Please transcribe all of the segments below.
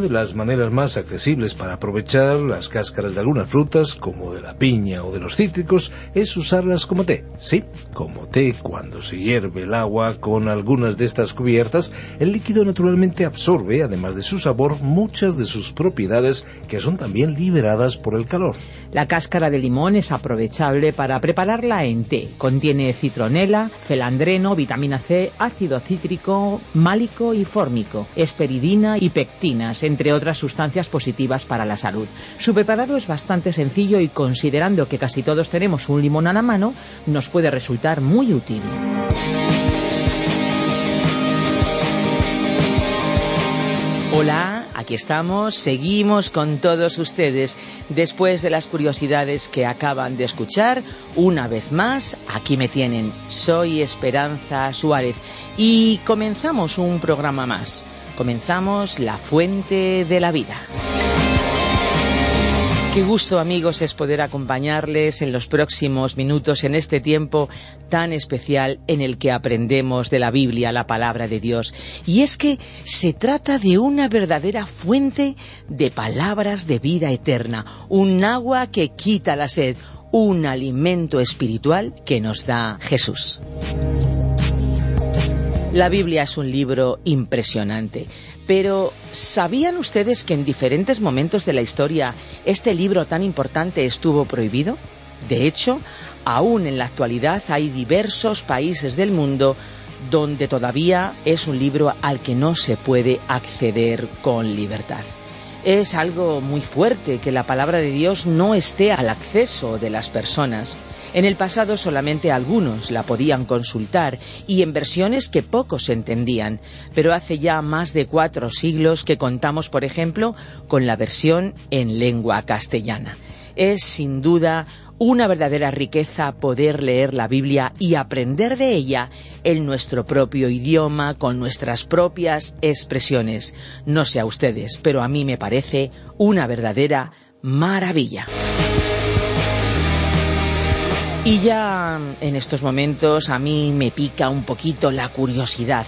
De las maneras más accesibles para aprovechar las cáscaras de algunas frutas, como de la piña o de los cítricos, es usarlas como té. Sí, como té cuando se hierve el agua con algunas de estas cubiertas, el líquido naturalmente absorbe, además de su sabor, muchas de sus propiedades que son también liberadas por el calor. La cáscara de limón es aprovechable para prepararla en té. Contiene citronela, felandreno, vitamina C, ácido cítrico, málico y fórmico, esperidina y pectinas, entre otras sustancias positivas para la salud. Su preparado es bastante sencillo y considerando que casi todos tenemos un limón a la mano, nos puede resultar muy útil. Hola, aquí estamos, seguimos con todos ustedes. Después de las curiosidades que acaban de escuchar, una vez más, aquí me tienen. Soy Esperanza Suárez y comenzamos un programa más. Comenzamos La Fuente de la Vida. Qué gusto amigos es poder acompañarles en los próximos minutos en este tiempo tan especial en el que aprendemos de la Biblia, la palabra de Dios. Y es que se trata de una verdadera fuente de palabras de vida eterna, un agua que quita la sed, un alimento espiritual que nos da Jesús. La Biblia es un libro impresionante. Pero, ¿sabían ustedes que en diferentes momentos de la historia este libro tan importante estuvo prohibido? De hecho, aún en la actualidad hay diversos países del mundo donde todavía es un libro al que no se puede acceder con libertad. Es algo muy fuerte que la palabra de Dios no esté al acceso de las personas. En el pasado solamente algunos la podían consultar y en versiones que pocos entendían, pero hace ya más de cuatro siglos que contamos, por ejemplo, con la versión en lengua castellana. Es sin duda una verdadera riqueza poder leer la Biblia y aprender de ella en nuestro propio idioma, con nuestras propias expresiones. No sé a ustedes, pero a mí me parece una verdadera maravilla. Y ya en estos momentos a mí me pica un poquito la curiosidad.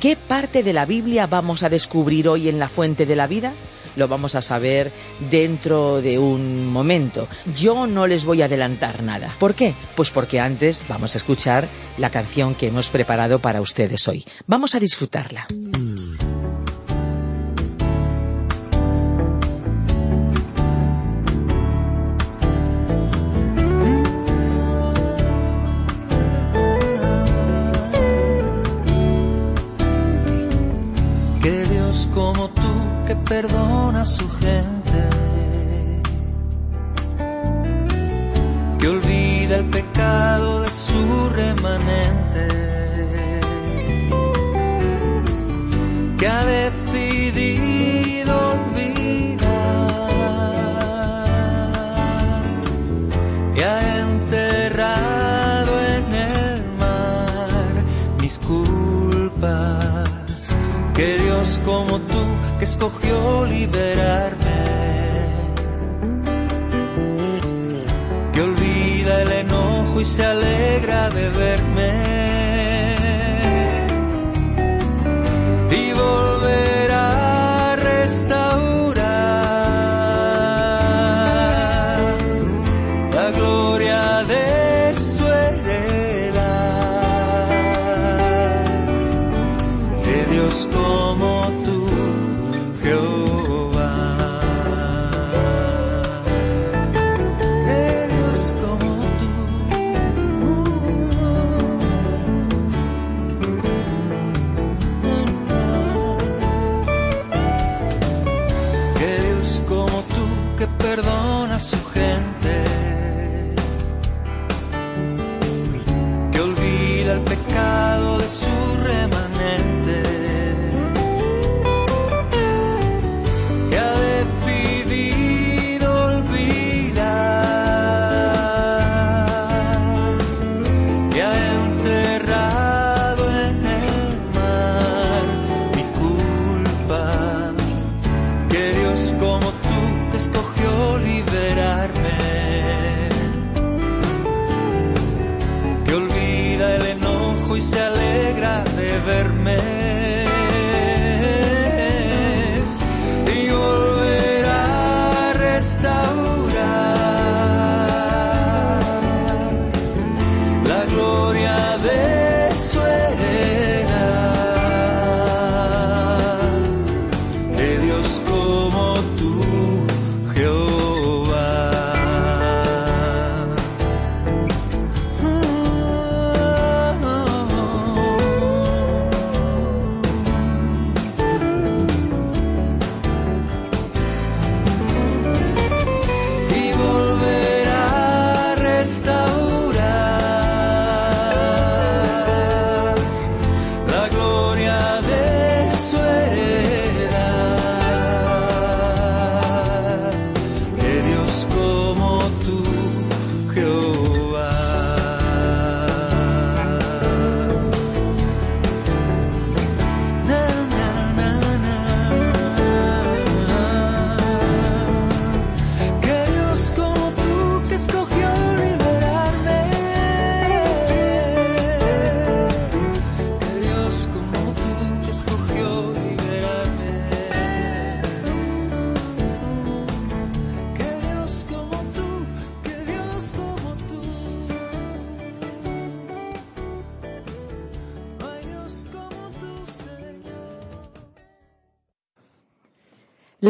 ¿Qué parte de la Biblia vamos a descubrir hoy en la fuente de la vida? Lo vamos a saber dentro de un momento. Yo no les voy a adelantar nada. ¿Por qué? Pues porque antes vamos a escuchar la canción que hemos preparado para ustedes hoy. Vamos a disfrutarla. Su gente, que olvida el pecado de su remanente, escogió liberarme, que olvida el enojo y se alegra de verme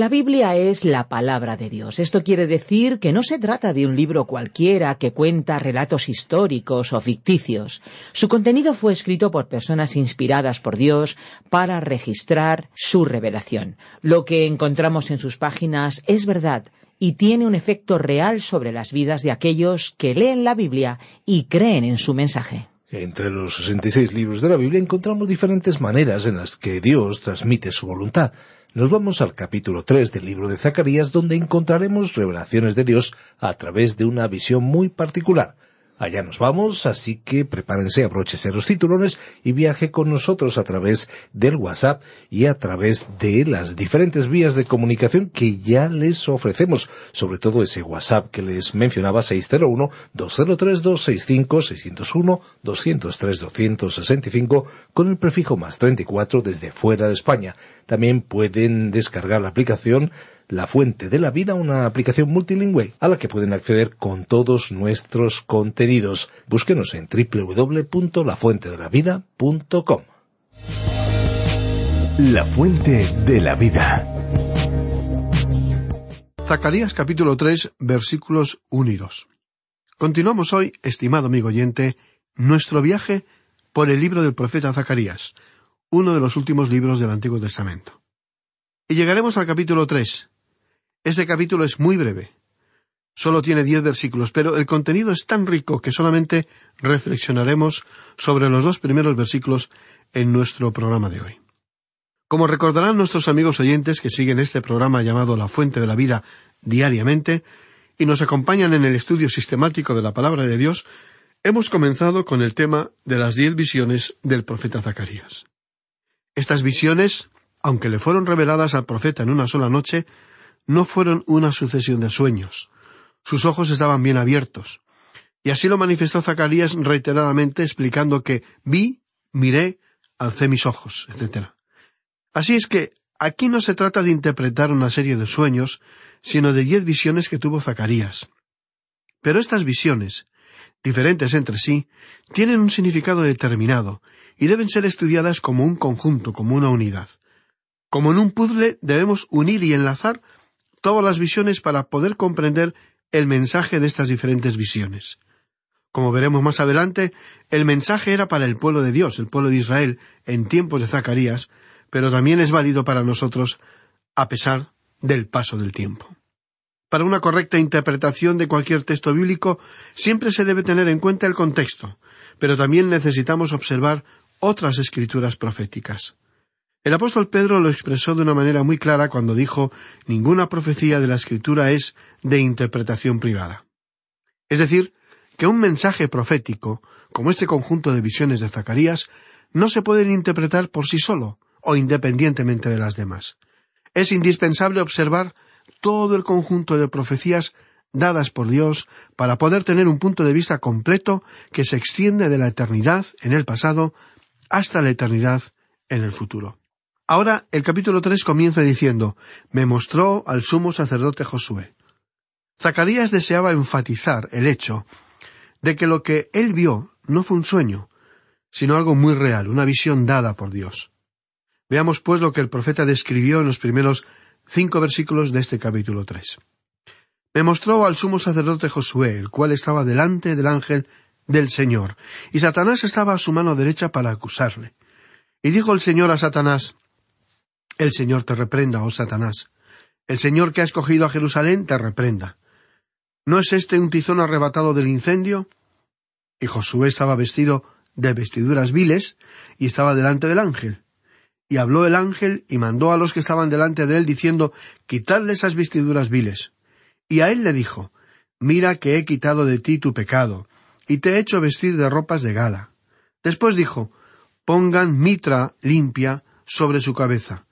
La Biblia es la palabra de Dios. Esto quiere decir que no se trata de un libro cualquiera que cuenta relatos históricos o ficticios. Su contenido fue escrito por personas inspiradas por Dios para registrar su revelación. Lo que encontramos en sus páginas es verdad y tiene un efecto real sobre las vidas de aquellos que leen la Biblia y creen en su mensaje. Entre los 66 libros de la Biblia encontramos diferentes maneras en las que Dios transmite su voluntad. Nos vamos al capítulo 3 del libro de Zacarías donde encontraremos revelaciones de Dios a través de una visión muy particular. Allá nos vamos, así que prepárense, abróchese los cinturones y viaje con nosotros a través del WhatsApp y a través de las diferentes vías de comunicación que ya les ofrecemos, sobre todo ese WhatsApp que les mencionaba 601-203-265, 601-203-265 con el prefijo más 34 desde fuera de España. También pueden descargar la aplicación la Fuente de la Vida, una aplicación multilingüe a la que pueden acceder con todos nuestros contenidos. Búsquenos en www.lafuentedelavida.com. La Fuente de la Vida. Zacarías capítulo 3 versículos 1 y 2. Continuamos hoy, estimado amigo oyente, nuestro viaje por el libro del profeta Zacarías, uno de los últimos libros del Antiguo Testamento. Y llegaremos al capítulo 3, este capítulo es muy breve. Solo tiene diez versículos, pero el contenido es tan rico que solamente reflexionaremos sobre los dos primeros versículos en nuestro programa de hoy. Como recordarán nuestros amigos oyentes que siguen este programa llamado La Fuente de la Vida diariamente y nos acompañan en el estudio sistemático de la palabra de Dios, hemos comenzado con el tema de las diez visiones del profeta Zacarías. Estas visiones, aunque le fueron reveladas al profeta en una sola noche, no fueron una sucesión de sueños. Sus ojos estaban bien abiertos. Y así lo manifestó Zacarías reiteradamente explicando que vi, miré, alcé mis ojos, etc. Así es que aquí no se trata de interpretar una serie de sueños, sino de diez visiones que tuvo Zacarías. Pero estas visiones, diferentes entre sí, tienen un significado determinado y deben ser estudiadas como un conjunto, como una unidad. Como en un puzzle debemos unir y enlazar todas las visiones para poder comprender el mensaje de estas diferentes visiones. Como veremos más adelante, el mensaje era para el pueblo de Dios, el pueblo de Israel, en tiempos de Zacarías, pero también es válido para nosotros a pesar del paso del tiempo. Para una correcta interpretación de cualquier texto bíblico siempre se debe tener en cuenta el contexto, pero también necesitamos observar otras escrituras proféticas. El apóstol Pedro lo expresó de una manera muy clara cuando dijo ninguna profecía de la Escritura es de interpretación privada. Es decir, que un mensaje profético, como este conjunto de visiones de Zacarías, no se pueden interpretar por sí solo o independientemente de las demás. Es indispensable observar todo el conjunto de profecías dadas por Dios para poder tener un punto de vista completo que se extiende de la eternidad en el pasado hasta la eternidad en el futuro. Ahora el capítulo tres comienza diciendo Me mostró al sumo sacerdote Josué. Zacarías deseaba enfatizar el hecho de que lo que él vio no fue un sueño, sino algo muy real, una visión dada por Dios. Veamos pues lo que el profeta describió en los primeros cinco versículos de este capítulo tres. Me mostró al sumo sacerdote Josué, el cual estaba delante del ángel del Señor, y Satanás estaba a su mano derecha para acusarle. Y dijo el Señor a Satanás, el Señor te reprenda, oh Satanás. El Señor que ha escogido a Jerusalén te reprenda. ¿No es este un tizón arrebatado del incendio? Y Josué estaba vestido de vestiduras viles y estaba delante del ángel. Y habló el ángel y mandó a los que estaban delante de él diciendo Quitadle esas vestiduras viles. Y a él le dijo Mira que he quitado de ti tu pecado, y te he hecho vestir de ropas de gala. Después dijo Pongan mitra limpia sobre su cabeza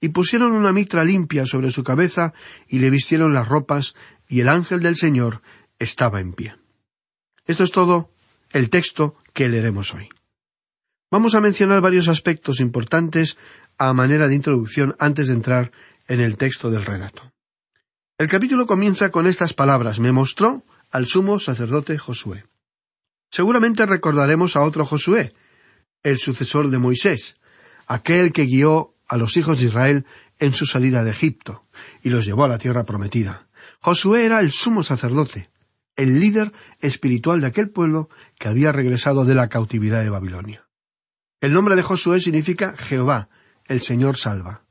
y pusieron una mitra limpia sobre su cabeza y le vistieron las ropas, y el ángel del Señor estaba en pie. Esto es todo el texto que leeremos hoy. Vamos a mencionar varios aspectos importantes a manera de introducción antes de entrar en el texto del relato. El capítulo comienza con estas palabras Me mostró al sumo sacerdote Josué. Seguramente recordaremos a otro Josué, el sucesor de Moisés, aquel que guió a los hijos de Israel en su salida de Egipto y los llevó a la tierra prometida. Josué era el sumo sacerdote, el líder espiritual de aquel pueblo que había regresado de la cautividad de Babilonia. El nombre de Josué significa Jehová, el Señor salva.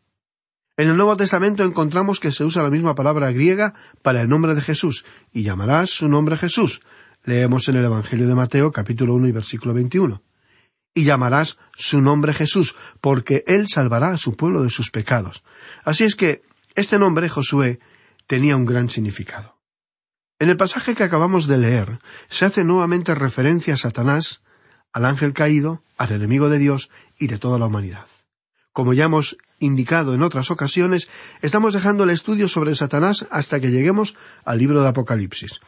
En el Nuevo Testamento encontramos que se usa la misma palabra griega para el nombre de Jesús, y llamarás su nombre Jesús. Leemos en el Evangelio de Mateo capítulo 1 y versículo 21. Y llamarás su nombre Jesús, porque él salvará a su pueblo de sus pecados. Así es que este nombre, Josué, tenía un gran significado. En el pasaje que acabamos de leer, se hace nuevamente referencia a Satanás, al ángel caído, al enemigo de Dios y de toda la humanidad. Como ya hemos indicado en otras ocasiones, estamos dejando el estudio sobre Satanás hasta que lleguemos al libro de Apocalipsis.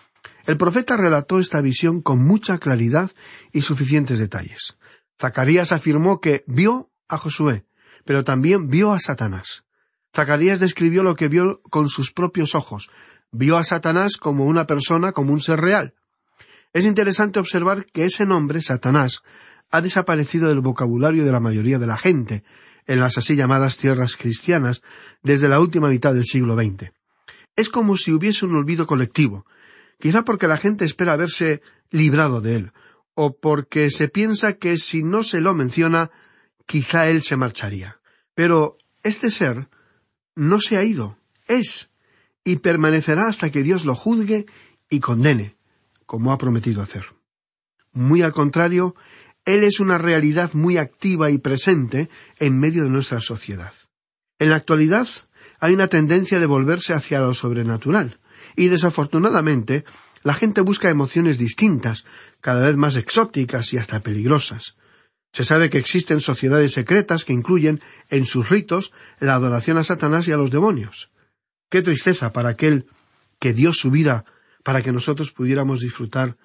El profeta relató esta visión con mucha claridad y suficientes detalles. Zacarías afirmó que vio a Josué, pero también vio a Satanás. Zacarías describió lo que vio con sus propios ojos. Vio a Satanás como una persona, como un ser real. Es interesante observar que ese nombre, Satanás, ha desaparecido del vocabulario de la mayoría de la gente, en las así llamadas tierras cristianas, desde la última mitad del siglo XX. Es como si hubiese un olvido colectivo, quizá porque la gente espera haberse librado de él, o porque se piensa que si no se lo menciona, quizá él se marcharía. Pero este ser no se ha ido, es, y permanecerá hasta que Dios lo juzgue y condene, como ha prometido hacer. Muy al contrario, Él es una realidad muy activa y presente en medio de nuestra sociedad. En la actualidad hay una tendencia de volverse hacia lo sobrenatural, y desafortunadamente la gente busca emociones distintas, cada vez más exóticas y hasta peligrosas. Se sabe que existen sociedades secretas que incluyen en sus ritos la adoración a Satanás y a los demonios. Qué tristeza para aquel que dio su vida para que nosotros pudiéramos disfrutar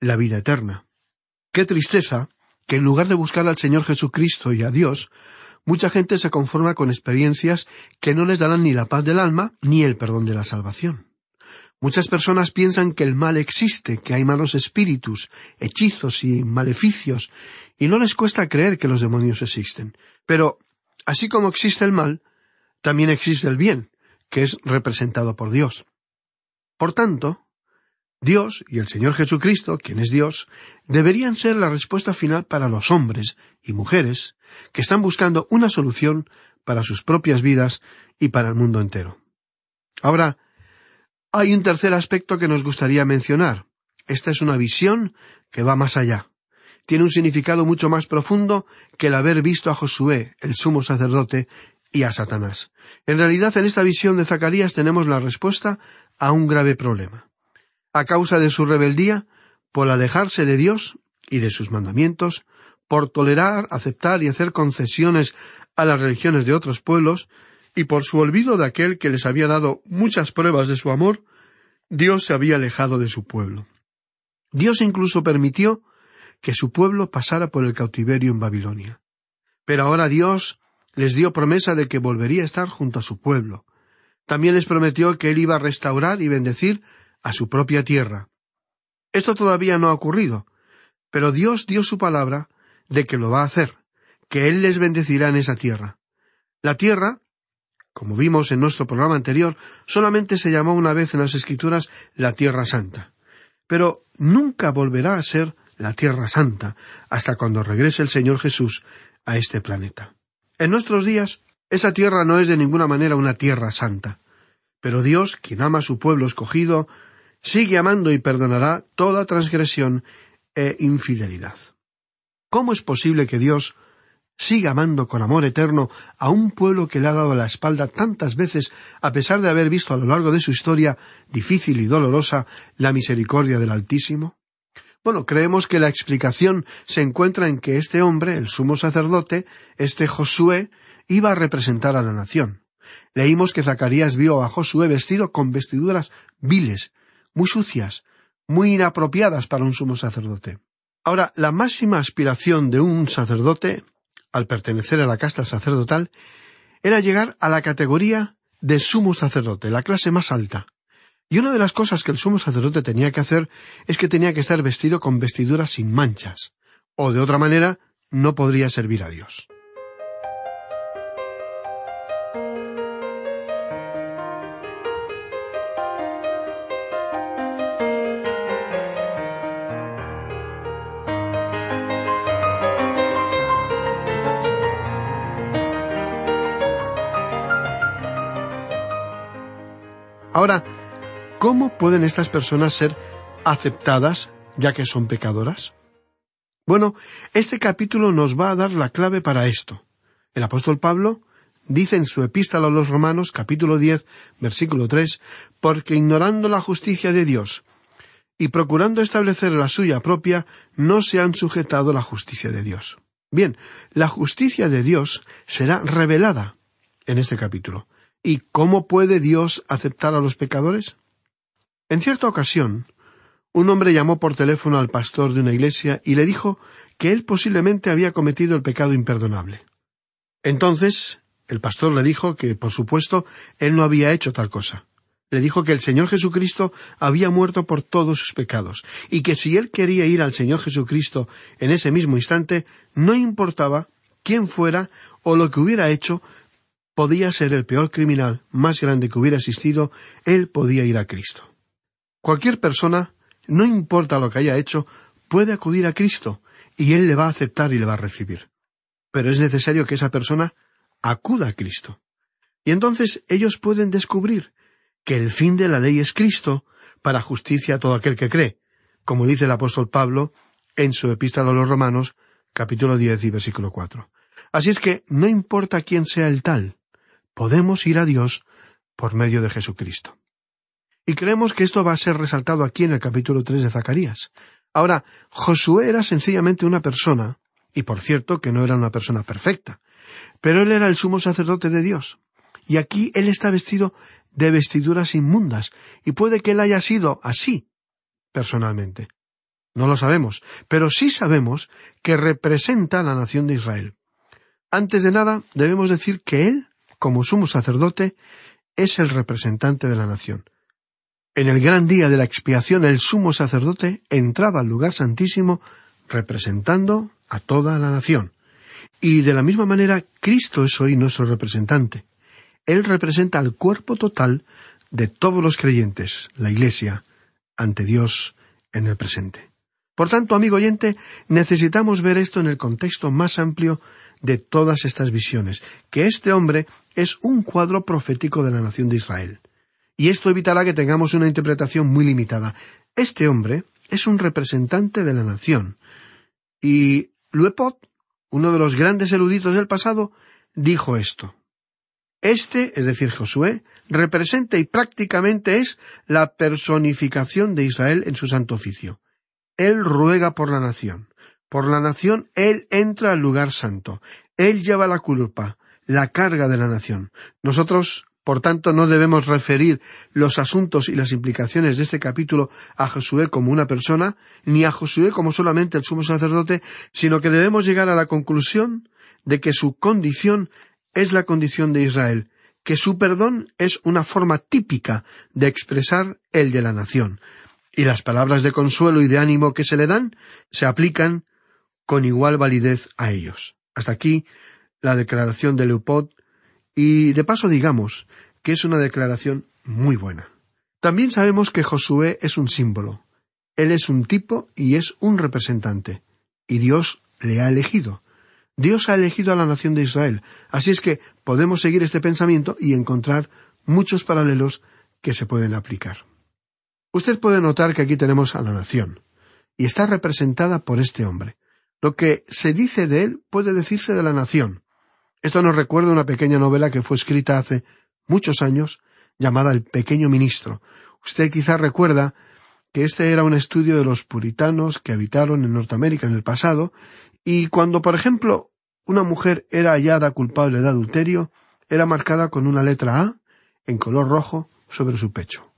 la vida eterna. Qué tristeza que en lugar de buscar al Señor Jesucristo y a Dios, mucha gente se conforma con experiencias que no les darán ni la paz del alma ni el perdón de la salvación. Muchas personas piensan que el mal existe, que hay malos espíritus, hechizos y maleficios, y no les cuesta creer que los demonios existen. Pero, así como existe el mal, también existe el bien, que es representado por Dios. Por tanto, Dios y el Señor Jesucristo, quien es Dios, deberían ser la respuesta final para los hombres y mujeres que están buscando una solución para sus propias vidas y para el mundo entero. Ahora, hay un tercer aspecto que nos gustaría mencionar. Esta es una visión que va más allá. Tiene un significado mucho más profundo que el haber visto a Josué, el sumo sacerdote, y a Satanás. En realidad, en esta visión de Zacarías tenemos la respuesta a un grave problema a causa de su rebeldía, por alejarse de Dios y de sus mandamientos, por tolerar, aceptar y hacer concesiones a las religiones de otros pueblos, y por su olvido de aquel que les había dado muchas pruebas de su amor, Dios se había alejado de su pueblo. Dios incluso permitió que su pueblo pasara por el cautiverio en Babilonia. Pero ahora Dios les dio promesa de que volvería a estar junto a su pueblo. También les prometió que Él iba a restaurar y bendecir a su propia tierra. Esto todavía no ha ocurrido, pero Dios dio su palabra de que lo va a hacer, que Él les bendecirá en esa tierra. La tierra, como vimos en nuestro programa anterior, solamente se llamó una vez en las Escrituras la Tierra Santa, pero nunca volverá a ser la Tierra Santa hasta cuando regrese el Señor Jesús a este planeta. En nuestros días, esa tierra no es de ninguna manera una tierra santa, pero Dios, quien ama a su pueblo escogido, sigue amando y perdonará toda transgresión e infidelidad. ¿Cómo es posible que Dios siga amando con amor eterno a un pueblo que le ha dado la espalda tantas veces a pesar de haber visto a lo largo de su historia difícil y dolorosa la misericordia del Altísimo? Bueno, creemos que la explicación se encuentra en que este hombre, el sumo sacerdote, este Josué, iba a representar a la nación. Leímos que Zacarías vio a Josué vestido con vestiduras viles, muy sucias, muy inapropiadas para un sumo sacerdote. Ahora, la máxima aspiración de un sacerdote, al pertenecer a la casta sacerdotal, era llegar a la categoría de sumo sacerdote, la clase más alta. Y una de las cosas que el sumo sacerdote tenía que hacer es que tenía que estar vestido con vestiduras sin manchas, o de otra manera no podría servir a Dios. Ahora, ¿cómo pueden estas personas ser aceptadas ya que son pecadoras? Bueno, este capítulo nos va a dar la clave para esto. El apóstol Pablo dice en su epístola a los Romanos, capítulo 10, versículo 3, porque ignorando la justicia de Dios y procurando establecer la suya propia, no se han sujetado la justicia de Dios. Bien, la justicia de Dios será revelada en este capítulo. ¿Y cómo puede Dios aceptar a los pecadores? En cierta ocasión, un hombre llamó por teléfono al pastor de una iglesia y le dijo que él posiblemente había cometido el pecado imperdonable. Entonces, el pastor le dijo que, por supuesto, él no había hecho tal cosa. Le dijo que el Señor Jesucristo había muerto por todos sus pecados, y que si él quería ir al Señor Jesucristo en ese mismo instante, no importaba quién fuera o lo que hubiera hecho, podía ser el peor criminal más grande que hubiera existido, él podía ir a Cristo. Cualquier persona, no importa lo que haya hecho, puede acudir a Cristo, y Él le va a aceptar y le va a recibir. Pero es necesario que esa persona acuda a Cristo. Y entonces ellos pueden descubrir que el fin de la ley es Cristo para justicia a todo aquel que cree, como dice el apóstol Pablo en su epístola a los Romanos, capítulo diez y versículo cuatro. Así es que no importa quién sea el tal, podemos ir a Dios por medio de Jesucristo. Y creemos que esto va a ser resaltado aquí en el capítulo tres de Zacarías. Ahora, Josué era sencillamente una persona, y por cierto que no era una persona perfecta, pero él era el sumo sacerdote de Dios. Y aquí él está vestido de vestiduras inmundas, y puede que él haya sido así, personalmente. No lo sabemos, pero sí sabemos que representa a la nación de Israel. Antes de nada, debemos decir que él, como sumo sacerdote, es el representante de la nación. En el gran día de la expiación, el sumo sacerdote entraba al lugar santísimo representando a toda la nación. Y de la misma manera, Cristo es hoy nuestro representante. Él representa al cuerpo total de todos los creyentes, la Iglesia, ante Dios en el presente. Por tanto, amigo oyente, necesitamos ver esto en el contexto más amplio de todas estas visiones, que este hombre es un cuadro profético de la nación de Israel. Y esto evitará que tengamos una interpretación muy limitada. Este hombre es un representante de la nación. Y Luepot, uno de los grandes eruditos del pasado, dijo esto. Este, es decir, Josué, representa y prácticamente es la personificación de Israel en su santo oficio. Él ruega por la nación. Por la nación Él entra al lugar santo. Él lleva la culpa, la carga de la nación. Nosotros, por tanto, no debemos referir los asuntos y las implicaciones de este capítulo a Josué como una persona, ni a Josué como solamente el sumo sacerdote, sino que debemos llegar a la conclusión de que su condición es la condición de Israel, que su perdón es una forma típica de expresar el de la nación, y las palabras de consuelo y de ánimo que se le dan se aplican con igual validez a ellos. Hasta aquí la declaración de Leopold, y de paso digamos que es una declaración muy buena. También sabemos que Josué es un símbolo. Él es un tipo y es un representante. Y Dios le ha elegido. Dios ha elegido a la nación de Israel. Así es que podemos seguir este pensamiento y encontrar muchos paralelos que se pueden aplicar. Usted puede notar que aquí tenemos a la nación, y está representada por este hombre. Lo que se dice de él puede decirse de la nación. Esto nos recuerda una pequeña novela que fue escrita hace muchos años, llamada El pequeño ministro. Usted quizá recuerda que este era un estudio de los puritanos que habitaron en Norteamérica en el pasado, y cuando, por ejemplo, una mujer era hallada culpable de adulterio, era marcada con una letra A en color rojo sobre su pecho.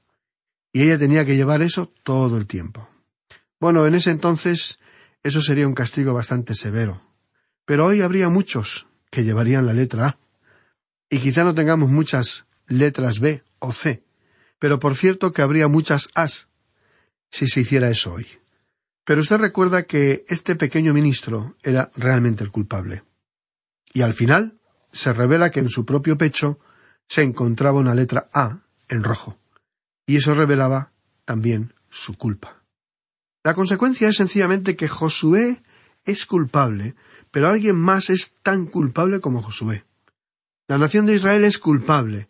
Y ella tenía que llevar eso todo el tiempo. Bueno, en ese entonces eso sería un castigo bastante severo. Pero hoy habría muchos que llevarían la letra A. Y quizá no tengamos muchas letras B o C, pero por cierto que habría muchas As si se hiciera eso hoy. Pero usted recuerda que este pequeño ministro era realmente el culpable. Y al final se revela que en su propio pecho se encontraba una letra A en rojo. Y eso revelaba también su culpa. La consecuencia es sencillamente que Josué es culpable, pero alguien más es tan culpable como Josué. La nación de Israel es culpable,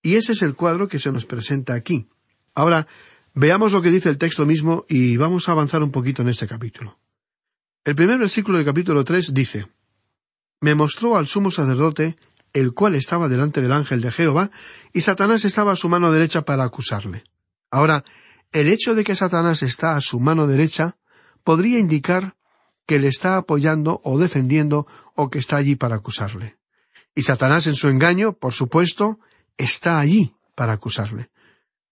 Y ese es el cuadro que se nos presenta aquí. Ahora, veamos lo que dice el texto mismo y vamos a avanzar un poquito en este capítulo. El primer versículo del capítulo tres dice Me mostró al sumo sacerdote, el cual estaba delante del ángel de Jehová, y Satanás estaba a su mano derecha para acusarle. Ahora, el hecho de que Satanás está a su mano derecha podría indicar que le está apoyando o defendiendo o que está allí para acusarle. Y Satanás en su engaño, por supuesto, está allí para acusarle.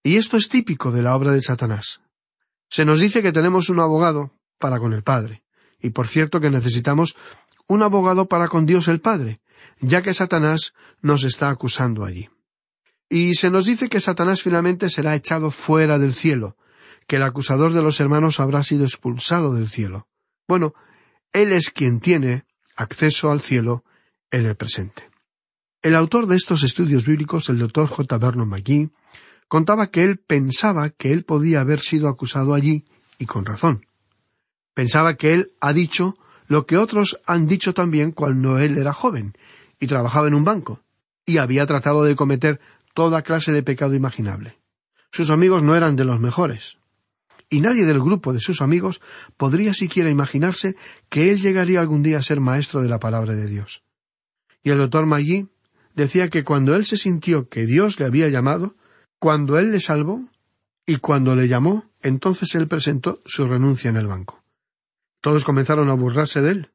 Y esto es típico de la obra de Satanás. Se nos dice que tenemos un abogado para con el Padre, y por cierto que necesitamos un abogado para con Dios el Padre, ya que Satanás nos está acusando allí. Y se nos dice que Satanás finalmente será echado fuera del cielo, que el acusador de los hermanos habrá sido expulsado del cielo. Bueno, Él es quien tiene acceso al cielo en el presente. El autor de estos estudios bíblicos, el doctor J. Vernon McGee, contaba que él pensaba que él podía haber sido acusado allí, y con razón. Pensaba que él ha dicho lo que otros han dicho también cuando él era joven y trabajaba en un banco, y había tratado de cometer toda clase de pecado imaginable. Sus amigos no eran de los mejores y nadie del grupo de sus amigos podría siquiera imaginarse que él llegaría algún día a ser maestro de la palabra de Dios. Y el doctor Maggi decía que cuando él se sintió que Dios le había llamado, cuando él le salvó y cuando le llamó, entonces él presentó su renuncia en el banco. Todos comenzaron a burlarse de él.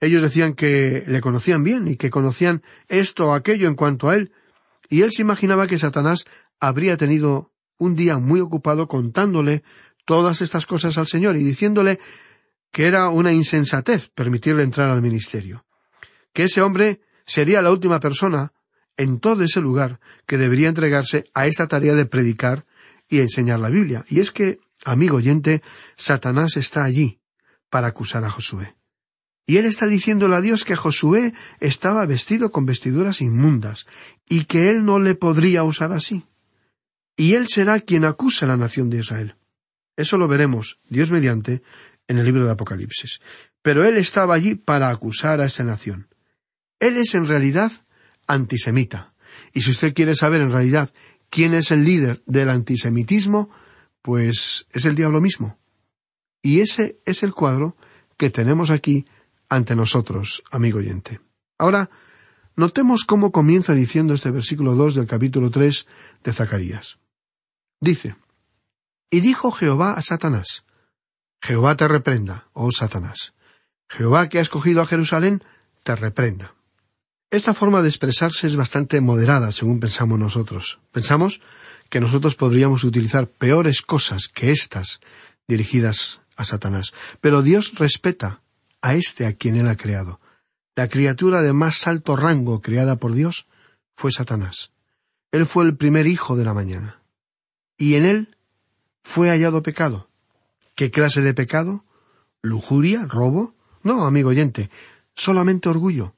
Ellos decían que le conocían bien y que conocían esto o aquello en cuanto a él, y él se imaginaba que Satanás habría tenido un día muy ocupado contándole todas estas cosas al Señor y diciéndole que era una insensatez permitirle entrar al ministerio, que ese hombre sería la última persona en todo ese lugar que debería entregarse a esta tarea de predicar y enseñar la Biblia. Y es que, amigo oyente, Satanás está allí para acusar a Josué. Y él está diciéndole a Dios que Josué estaba vestido con vestiduras inmundas y que él no le podría usar así. Y él será quien acusa a la nación de Israel. Eso lo veremos, Dios mediante, en el libro de Apocalipsis. Pero él estaba allí para acusar a esa nación. Él es en realidad antisemita. Y si usted quiere saber en realidad quién es el líder del antisemitismo, pues es el diablo mismo. Y ese es el cuadro que tenemos aquí ante nosotros, amigo oyente. Ahora, notemos cómo comienza diciendo este versículo dos del capítulo tres de Zacarías. Dice y dijo Jehová a Satanás, Jehová te reprenda, oh Satanás. Jehová que ha escogido a Jerusalén, te reprenda. Esta forma de expresarse es bastante moderada, según pensamos nosotros. Pensamos que nosotros podríamos utilizar peores cosas que estas dirigidas a Satanás. Pero Dios respeta a este a quien Él ha creado. La criatura de más alto rango creada por Dios fue Satanás. Él fue el primer hijo de la mañana. Y en él fue hallado pecado. ¿Qué clase de pecado? ¿Lujuria? ¿Robo? No, amigo oyente, solamente orgullo.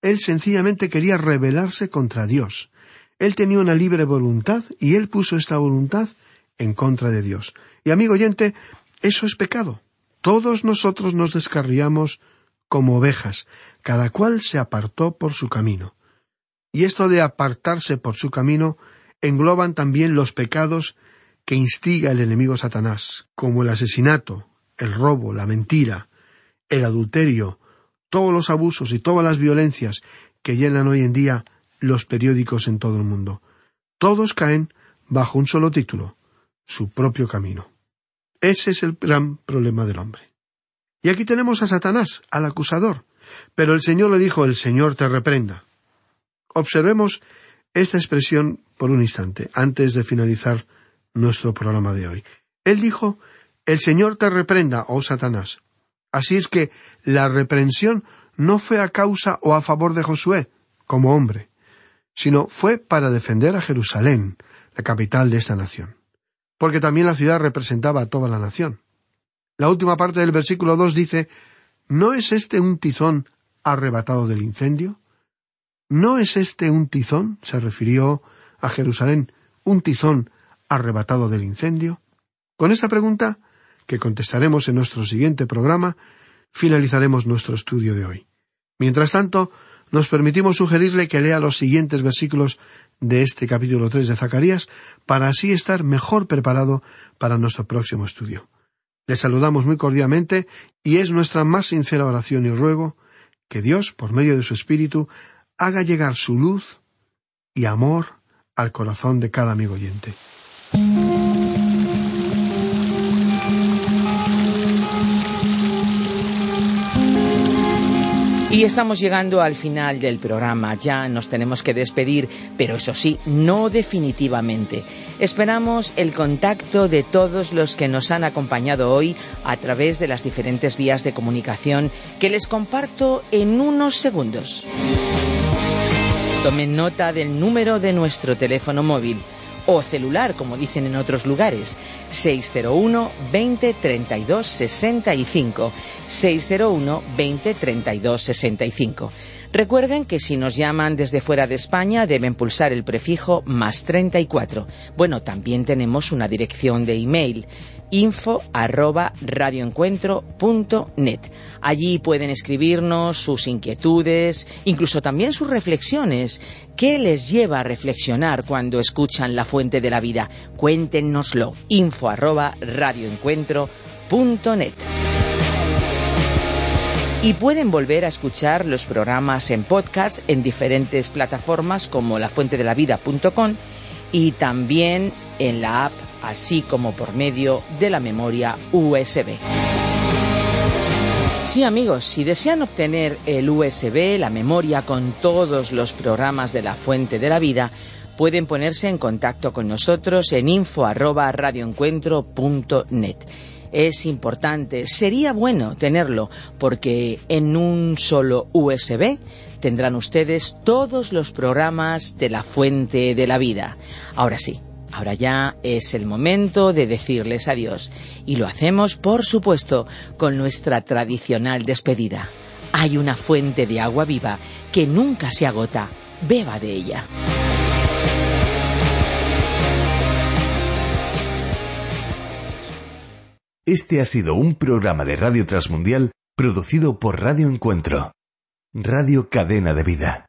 Él sencillamente quería rebelarse contra Dios. Él tenía una libre voluntad y él puso esta voluntad en contra de Dios. Y amigo oyente, eso es pecado. Todos nosotros nos descarriamos como ovejas, cada cual se apartó por su camino. Y esto de apartarse por su camino engloban también los pecados que instiga el enemigo Satanás, como el asesinato, el robo, la mentira, el adulterio, todos los abusos y todas las violencias que llenan hoy en día los periódicos en todo el mundo. Todos caen bajo un solo título, su propio camino. Ese es el gran problema del hombre. Y aquí tenemos a Satanás, al acusador. Pero el Señor le dijo, el Señor te reprenda. Observemos esta expresión por un instante, antes de finalizar nuestro programa de hoy. Él dijo, El Señor te reprenda, oh Satanás. Así es que la reprensión no fue a causa o a favor de Josué, como hombre, sino fue para defender a Jerusalén, la capital de esta nación, porque también la ciudad representaba a toda la nación. La última parte del versículo dos dice ¿No es este un tizón arrebatado del incendio? ¿No es este un tizón? se refirió a Jerusalén, un tizón arrebatado del incendio? Con esta pregunta, que contestaremos en nuestro siguiente programa, finalizaremos nuestro estudio de hoy. Mientras tanto, nos permitimos sugerirle que lea los siguientes versículos de este capítulo 3 de Zacarías para así estar mejor preparado para nuestro próximo estudio. Les saludamos muy cordialmente y es nuestra más sincera oración y ruego que Dios, por medio de su Espíritu, haga llegar su luz y amor al corazón de cada amigo oyente. Y estamos llegando al final del programa, ya nos tenemos que despedir, pero eso sí, no definitivamente. Esperamos el contacto de todos los que nos han acompañado hoy a través de las diferentes vías de comunicación que les comparto en unos segundos. Tomen nota del número de nuestro teléfono móvil o celular, como dicen en otros lugares, 601 20 32 65, 601 20 32 65. Recuerden que si nos llaman desde fuera de España deben pulsar el prefijo más 34. Bueno, también tenemos una dirección de email info arroba radioencuentro.net. Allí pueden escribirnos sus inquietudes, incluso también sus reflexiones. ¿Qué les lleva a reflexionar cuando escuchan la fuente de la vida? Cuéntenoslo. info. Y pueden volver a escuchar los programas en podcast en diferentes plataformas como lafuentedelavida.com y también en la app, así como por medio de la memoria USB. Sí amigos, si desean obtener el USB, la memoria con todos los programas de la Fuente de la Vida, pueden ponerse en contacto con nosotros en info@radioencuentro.net es importante, sería bueno tenerlo, porque en un solo USB tendrán ustedes todos los programas de la fuente de la vida. Ahora sí, ahora ya es el momento de decirles adiós. Y lo hacemos, por supuesto, con nuestra tradicional despedida. Hay una fuente de agua viva que nunca se agota. Beba de ella. Este ha sido un programa de Radio Transmundial producido por Radio Encuentro, Radio Cadena de Vida.